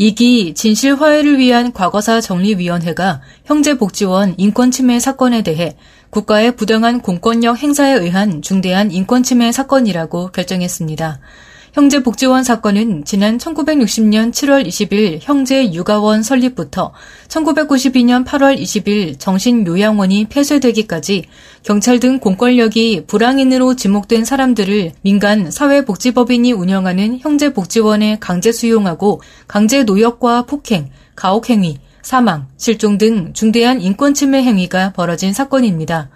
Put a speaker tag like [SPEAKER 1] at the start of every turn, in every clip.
[SPEAKER 1] 2기 진실 화해를 위한 과거사 정리위원회가 형제복지원 인권침해 사건에 대해 국가의 부당한 공권력 행사에 의한 중대한 인권침해 사건이라고 결정했습니다. 형제복지원 사건은 지난 1960년 7월 20일 형제 육아원 설립부터 1992년 8월 20일 정신요양원이 폐쇄되기까지 경찰 등 공권력이 불황인으로 지목된 사람들을 민간 사회복지법인이 운영하는 형제복지원에 강제 수용하고 강제 노역과 폭행, 가혹행위, 사망, 실종 등 중대한 인권 침해 행위가 벌어진 사건입니다.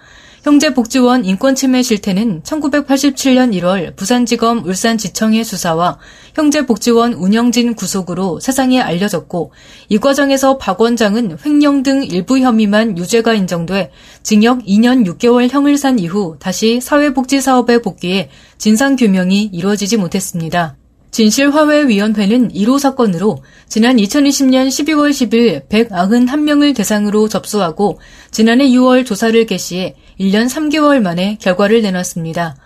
[SPEAKER 1] 형제복지원 인권침해 실태는 1987년 1월 부산지검 울산지청의 수사와 형제복지원 운영진 구속으로 세상에 알려졌고 이 과정에서 박 원장은 횡령 등 일부 혐의만 유죄가 인정돼 징역 2년 6개월 형을 산 이후 다시 사회복지 사업에 복귀해 진상규명이 이루어지지 못했습니다. 진실화해위원회는 1호 사건으로 지난 2020년 12월 10일 191명을 대상으로 접수하고 지난해 6월 조사를 개시해 1년 3개월 만에 결과를 내놨습니다.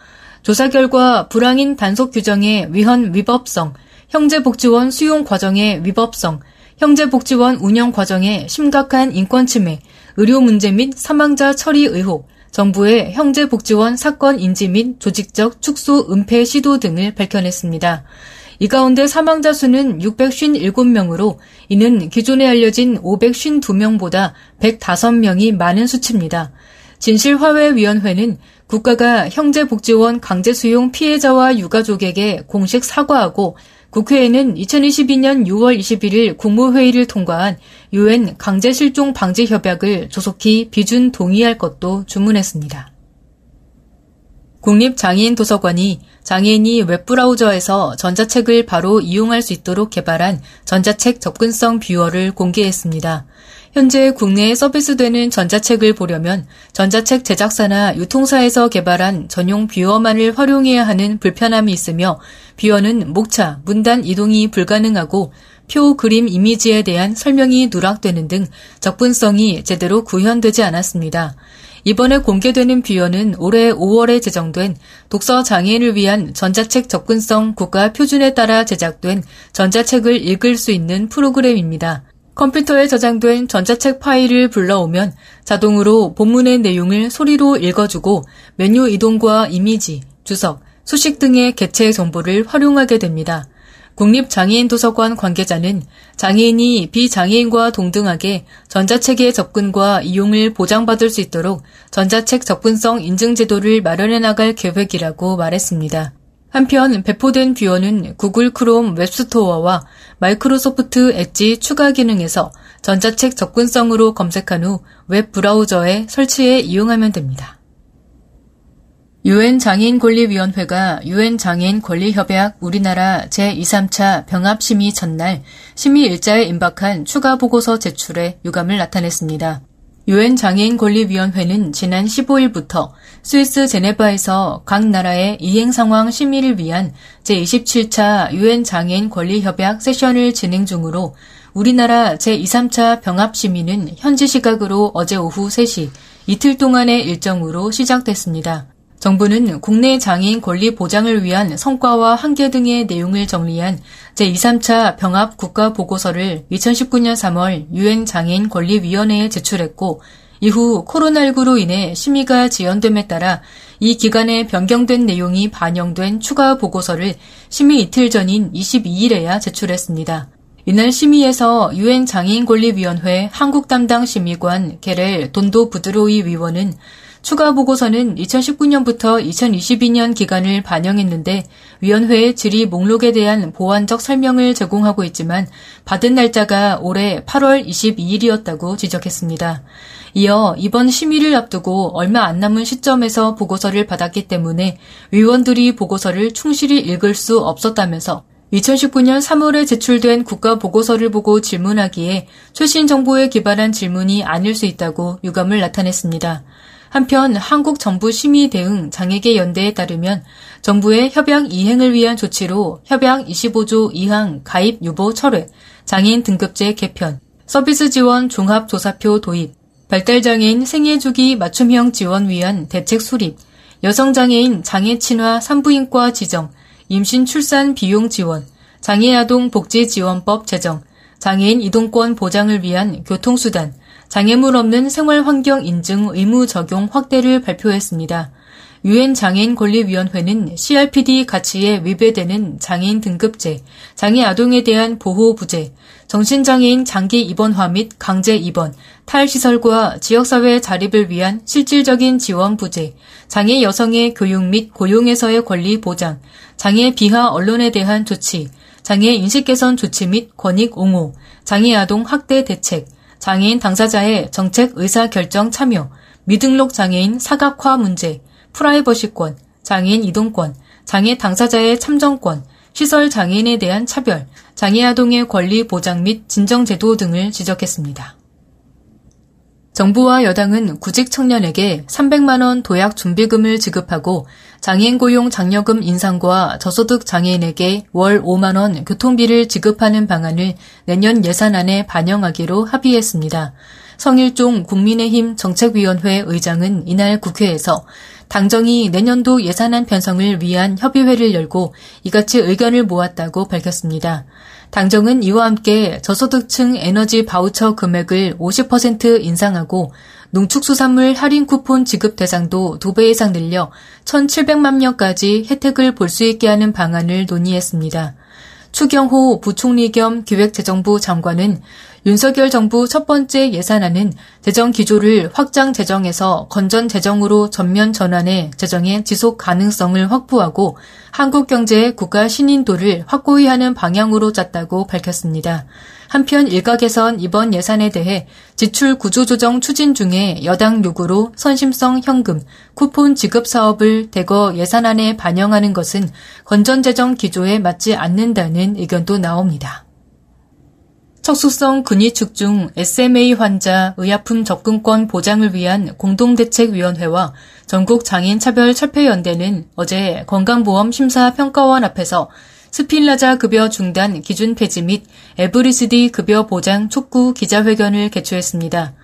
[SPEAKER 1] 조사 결과 불황인 단속 규정의 위헌 위법성, 형제복지원 수용 과정의 위법성, 형제복지원 운영 과정의 심각한 인권 침해, 의료 문제 및 사망자 처리 의혹, 정부의 형제복지원 사건 인지 및 조직적 축소 은폐 시도 등을 밝혀냈습니다. 이 가운데 사망자 수는 657명으로 이는 기존에 알려진 552명보다 105명이 많은 수치입니다. 진실화해위원회는 국가가 형제복지원 강제수용 피해자와 유가족에게 공식 사과하고 국회에는 2022년 6월 21일 국무회의를 통과한 유엔 강제실종 방지 협약을 조속히 비준 동의할 것도 주문했습니다. 국립장애인 도서관이 장애인이 웹브라우저에서 전자책을 바로 이용할 수 있도록 개발한 전자책 접근성 뷰어를 공개했습니다. 현재 국내에 서비스되는 전자책을 보려면 전자책 제작사나 유통사에서 개발한 전용 뷰어만을 활용해야 하는 불편함이 있으며 뷰어는 목차, 문단 이동이 불가능하고 표, 그림, 이미지에 대한 설명이 누락되는 등 접근성이 제대로 구현되지 않았습니다. 이번에 공개되는 뷰어는 올해 5월에 제정된 독서 장애인을 위한 전자책 접근성 국가 표준에 따라 제작된 전자책을 읽을 수 있는 프로그램입니다. 컴퓨터에 저장된 전자책 파일을 불러오면 자동으로 본문의 내용을 소리로 읽어주고 메뉴 이동과 이미지, 주석, 수식 등의 개체 정보를 활용하게 됩니다. 국립장애인도서관 관계자는 장애인이 비장애인과 동등하게 전자책의 접근과 이용을 보장받을 수 있도록 전자책 접근성 인증 제도를 마련해 나갈 계획이라고 말했습니다. 한편 배포된 뷰어는 구글 크롬 웹스토어와 마이크로소프트 엣지 추가 기능에서 전자책 접근성으로 검색한 후 웹 브라우저에 설치해 이용하면 됩니다. 유엔 장애인 권리위원회가 유엔 장애인 권리협약 우리나라 제2, 3차 병합 심의 전날 심의 일자에 임박한 추가 보고서 제출에 유감을 나타냈습니다. 유엔 장애인 권리위원회는 지난 15일부터 스위스 제네바에서 각 나라의 이행 상황 심의를 위한 제27차 유엔 장애인 권리협약 세션을 진행 중으로 우리나라 제2, 3차 병합 심의는 현지 시각으로 어제 오후 3시 이틀 동안의 일정으로 시작됐습니다. 정부는 국내 장애인 권리 보장을 위한 성과와 한계 등의 내용을 정리한 제2, 3차 병합 국가 보고서를 2019년 3월 유엔 장애인 권리위원회에 제출했고 이후 코로나19로 인해 심의가 지연됨에 따라 이 기간에 변경된 내용이 반영된 추가 보고서를 심의 이틀 전인 22일에야 제출했습니다. 이날 심의에서 유엔 장애인권리위원회 한국 담당 심의관 게렐 돈도 부드로이 위원은 추가 보고서는 2019년부터 2022년 기간을 반영했는데 위원회의 질의 목록에 대한 보완적 설명을 제공하고 있지만 받은 날짜가 올해 8월 22일이었다고 지적했습니다. 이어 이번 심의를 앞두고 얼마 안 남은 시점에서 보고서를 받았기 때문에 위원들이 보고서를 충실히 읽을 수 없었다면서 2019년 3월에 제출된 국가 보고서를 보고 질문하기에 최신 정보에 기반한 질문이 아닐 수 있다고 유감을 나타냈습니다. 한편 한국 정부 심의 대응 장애계 연대에 따르면 정부의 협약 이행을 위한 조치로 협약 25조 2항 가입 유보 철회, 장애인 등급제 개편, 서비스 지원 종합 조사표 도입, 발달 장애인 생애 주기 맞춤형 지원 위한 대책 수립, 여성 장애인 장애 친화 산부인과 지정, 임신 출산 비용 지원, 장애아동 복지 지원법 제정, 장애인 이동권 보장을 위한 교통수단, 장애물 없는 생활환경 인증 의무 적용 확대를 발표했습니다. 유엔 장애인 권리위원회는 CRPD 가치에 위배되는 장애인 등급제, 장애 아동에 대한 보호 부재, 정신장애인 장기 입원화 및 강제 입원, 탈시설과 지역사회 자립을 위한 실질적인 지원 부재, 장애 여성의 교육 및 고용에서의 권리 보장, 장애 비하 언론에 대한 조치, 장애 인식 개선 조치 및 권익 옹호, 장애 아동 학대 대책, 장애인 당사자의 정책 의사 결정 참여, 미등록 장애인 사각화 문제, 프라이버시권, 장애인 이동권, 장애 당사자의 참정권, 시설 장애인에 대한 차별, 장애 아동의 권리 보장 및 진정 제도 등을 지적했습니다. 정부와 여당은 구직 청년에게 300만 원 도약 준비금을 지급하고 장애인 고용 장려금 인상과 저소득 장애인에게 월 5만 원 교통비를 지급하는 방안을 내년 예산안에 반영하기로 합의했습니다. 성일종 국민의힘 정책위원회 의장은 이날 국회에서 당정이 내년도 예산안 편성을 위한 협의회를 열고 이같이 의견을 모았다고 밝혔습니다. 당정은 이와 함께 저소득층 에너지 바우처 금액을 50% 인상하고 농축수산물 할인 쿠폰 지급 대상도 2배 이상 늘려 1,700만 명까지 혜택을 볼 수 있게 하는 방안을 논의했습니다. 추경호 부총리 겸 기획재정부 장관은 윤석열 정부 첫 번째 예산안은 재정 기조를 확장 재정에서 건전 재정으로 전면 전환해 재정의 지속 가능성을 확보하고 한국 경제의 국가 신인도를 확고히 하는 방향으로 짰다고 밝혔습니다. 한편 일각에선 이번 예산에 대해 지출 구조 조정 추진 중에 여당 요구로 선심성 현금, 쿠폰 지급 사업을 대거 예산안에 반영하는 것은 건전 재정 기조에 맞지 않는다는 의견도 나옵니다. 척수성 근위축 중 SMA 환자 의약품 접근권 보장을 위한 공동대책위원회와 전국 장애인 차별 철폐연대는 어제 건강보험 심사평가원 앞에서 스필라자 급여 중단 기준 폐지 및 에브리스디 급여 보장 촉구 기자회견을 개최했습니다.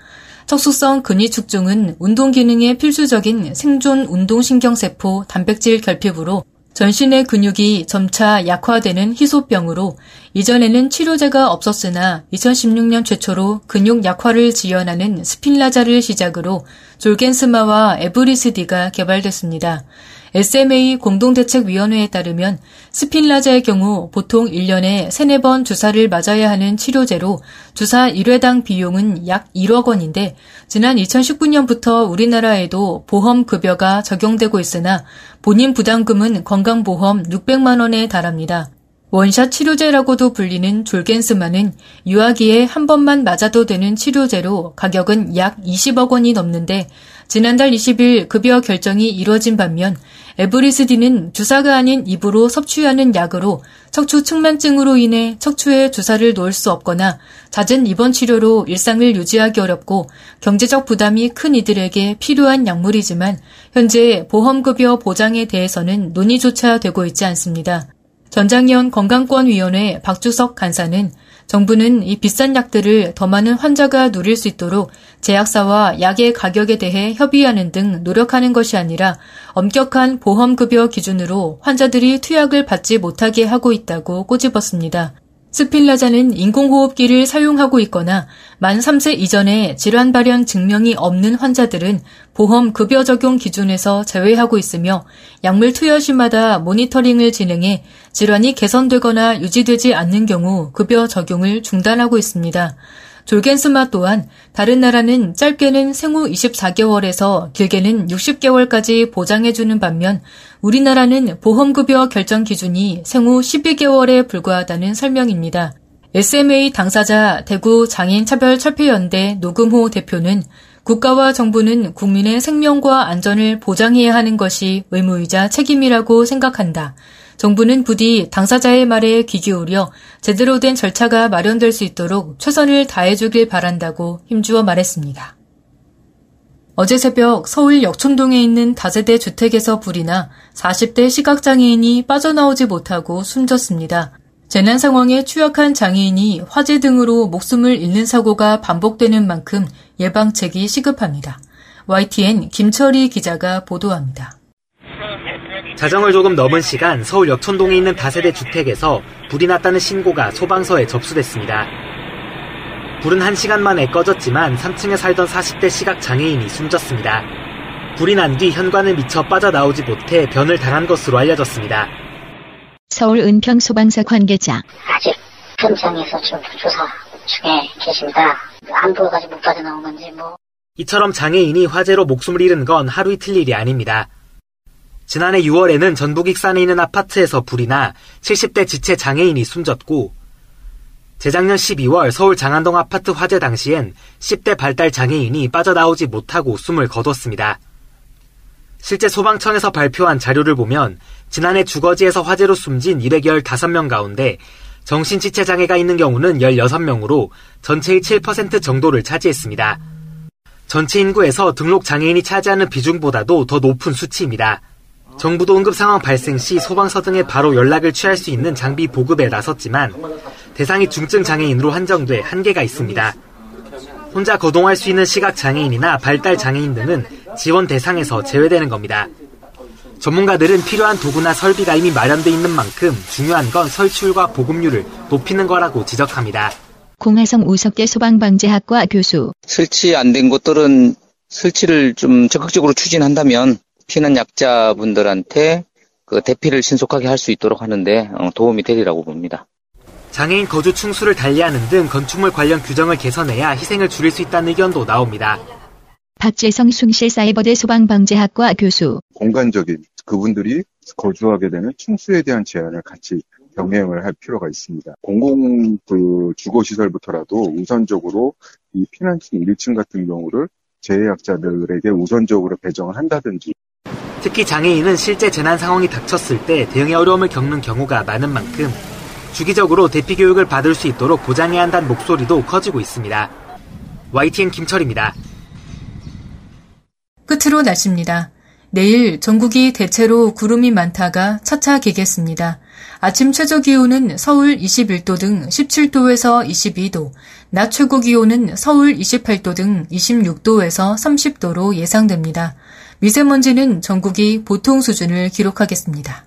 [SPEAKER 1] 척수성 근위축중은 운동 기능에 필수적인 생존 운동 신경세포 단백질 결핍으로 전신의 근육이 점차 약화되는 희소병으로 이전에는 치료제가 없었으나 2016년 최초로 근육 약화를 지연하는 스필라자를 시작으로 졸겐스마와 에브리스디가 개발됐습니다. SMA 공동대책위원회에 따르면 스필라자의 경우 보통 1년에 3, 4번 주사를 맞아야 하는 치료제로 주사 1회당 비용은 약 1억 원인데 지난 2019년부터 우리나라에도 보험급여가 적용되고 있으나 본인 부담금은 건강보험 600만 원에 달합니다. 원샷 치료제라고도 불리는 졸겐스마는 유아기에 한 번만 맞아도 되는 치료제로 가격은 약 20억 원이 넘는데 지난달 20일 급여 결정이 이뤄진 반면 에브리스디는 주사가 아닌 입으로 섭취하는 약으로 척추 측만증으로 인해 척추에 주사를 놓을 수 없거나 잦은 입원 치료로 일상을 유지하기 어렵고 경제적 부담이 큰 이들에게 필요한 약물이지만 현재 보험급여 보장에 대해서는 논의조차 되고 있지 않습니다. 전장현 건강권위원회 박주석 간사는 정부는 이 비싼 약들을 더 많은 환자가 누릴 수 있도록 제약사와 약의 가격에 대해 협의하는 등 노력하는 것이 아니라 엄격한 보험급여 기준으로 환자들이 투약을 받지 못하게 하고 있다고 꼬집었습니다. 스필라자는 인공호흡기를 사용하고 있거나 만 3세 이전에 질환 발현 증명이 없는 환자들은 보험 급여 적용 기준에서 제외하고 있으며 약물 투여 시마다 모니터링을 진행해 질환이 개선되거나 유지되지 않는 경우 급여 적용을 중단하고 있습니다. 졸겐스마 또한 다른 나라는 짧게는 생후 24개월에서 길게는 60개월까지 보장해주는 반면 우리나라는 보험급여 결정 기준이 생후 12개월에 불과하다는 설명입니다. SMA 당사자 대구 장애인차별철폐연대 노금호 대표는 국가와 정부는 국민의 생명과 안전을 보장해야 하는 것이 의무이자 책임이라고 생각한다. 정부는 부디 당사자의 말에 귀 기울여 제대로 된 절차가 마련될 수 있도록 최선을 다해주길 바란다고 힘주어 말했습니다. 어제 새벽 서울 역촌동에 있는 다세대 주택에서 불이 나 40대 시각장애인이 빠져나오지 못하고 숨졌습니다. 재난 상황에 취약한 장애인이 화재 등으로 목숨을 잃는 사고가 반복되는 만큼 예방책이 시급합니다. YTN 김철희 기자가 보도합니다.
[SPEAKER 2] 자정을 조금 넘은 시간 서울 역촌동에 있는 다세대 주택에서 불이 났다는 신고가 소방서에 접수됐습니다. 불은 1시간 만에 꺼졌지만 3층에 살던 40대 시각 장애인이 숨졌습니다. 불이 난 뒤 현관을 미쳐 빠져나오지 못해 변을 당한 것으로 알려졌습니다.
[SPEAKER 3] 서울 은평 소방서 관계자.
[SPEAKER 4] 아직 현장에서 지금 조사 중에 계십니다. 안 보여가지고 못 빠져나온 건지 뭐.
[SPEAKER 2] 이처럼 장애인이 화재로 목숨을 잃은 건 하루 이틀 일이 아닙니다. 지난해 6월에는 전북 익산에 있는 아파트에서 불이 나 70대 지체 장애인이 숨졌고 재작년 12월 서울 장안동 아파트 화재 당시엔 10대 발달 장애인이 빠져나오지 못하고 숨을 거뒀습니다. 실제 소방청에서 발표한 자료를 보면 지난해 주거지에서 화재로 숨진 215명 가운데 정신지체 장애가 있는 경우는 16명으로 전체의 7% 정도를 차지했습니다. 전체 인구에서 등록 장애인이 차지하는 비중보다도 더 높은 수치입니다. 정부도 응급 상황 발생 시 소방서 등에 바로 연락을 취할 수 있는 장비 보급에 나섰지만 대상이 중증 장애인으로 한정돼 한계가 있습니다. 혼자 거동할 수 있는 시각 장애인이나 발달 장애인 등은 지원 대상에서 제외되는 겁니다. 전문가들은 필요한 도구나 설비가 이미 마련돼 있는 만큼 중요한 건 설치율과 보급률을 높이는 거라고 지적합니다.
[SPEAKER 3] 공화성 우석대 소방방재학과 교수.
[SPEAKER 5] 설치 안 된 곳들은 설치를 좀 적극적으로 추진한다면 피난 약자분들한테 그 대피를 신속하게 할 수 있도록 하는데 어, 도움이 되리라고 봅니다.
[SPEAKER 2] 장애인 거주 충수를 달리하는 등 건축물 관련 규정을 개선해야 희생을 줄일 수 있다는 의견도 나옵니다.
[SPEAKER 3] 박재성 숭실 사이버대 소방방재학과 교수.
[SPEAKER 6] 공간적인 그분들이 거주하게 되는 충수에 대한 제한을 같이 병행을 할 필요가 있습니다. 공공 그 주거시설부터라도 우선적으로 이 피난층 1층 같은 경우를 재해약자들에게 우선적으로 배정을 한다든지
[SPEAKER 2] 특히 장애인은 실제 재난 상황이 닥쳤을 때 대응에 어려움을 겪는 경우가 많은 만큼 주기적으로 대피 교육을 받을 수 있도록 보장해야 한다는 목소리도 커지고 있습니다. YTN 김철입니다.
[SPEAKER 1] 끝으로 날씨입니다. 내일 전국이 대체로 구름이 많다가 차차 개겠습니다. 아침 최저 기온은 서울 21도 등 17도에서 22도, 낮 최고 기온은 서울 28도 등 26도에서 30도로 예상됩니다. 미세먼지는 전국이 보통 수준을 기록하겠습니다.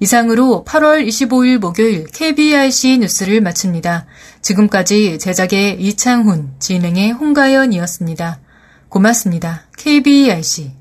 [SPEAKER 1] 이상으로 8월 25일 목요일 KBRC 뉴스를 마칩니다. 지금까지 제작의 이창훈, 진행의 홍가연이었습니다. 고맙습니다. KBRC.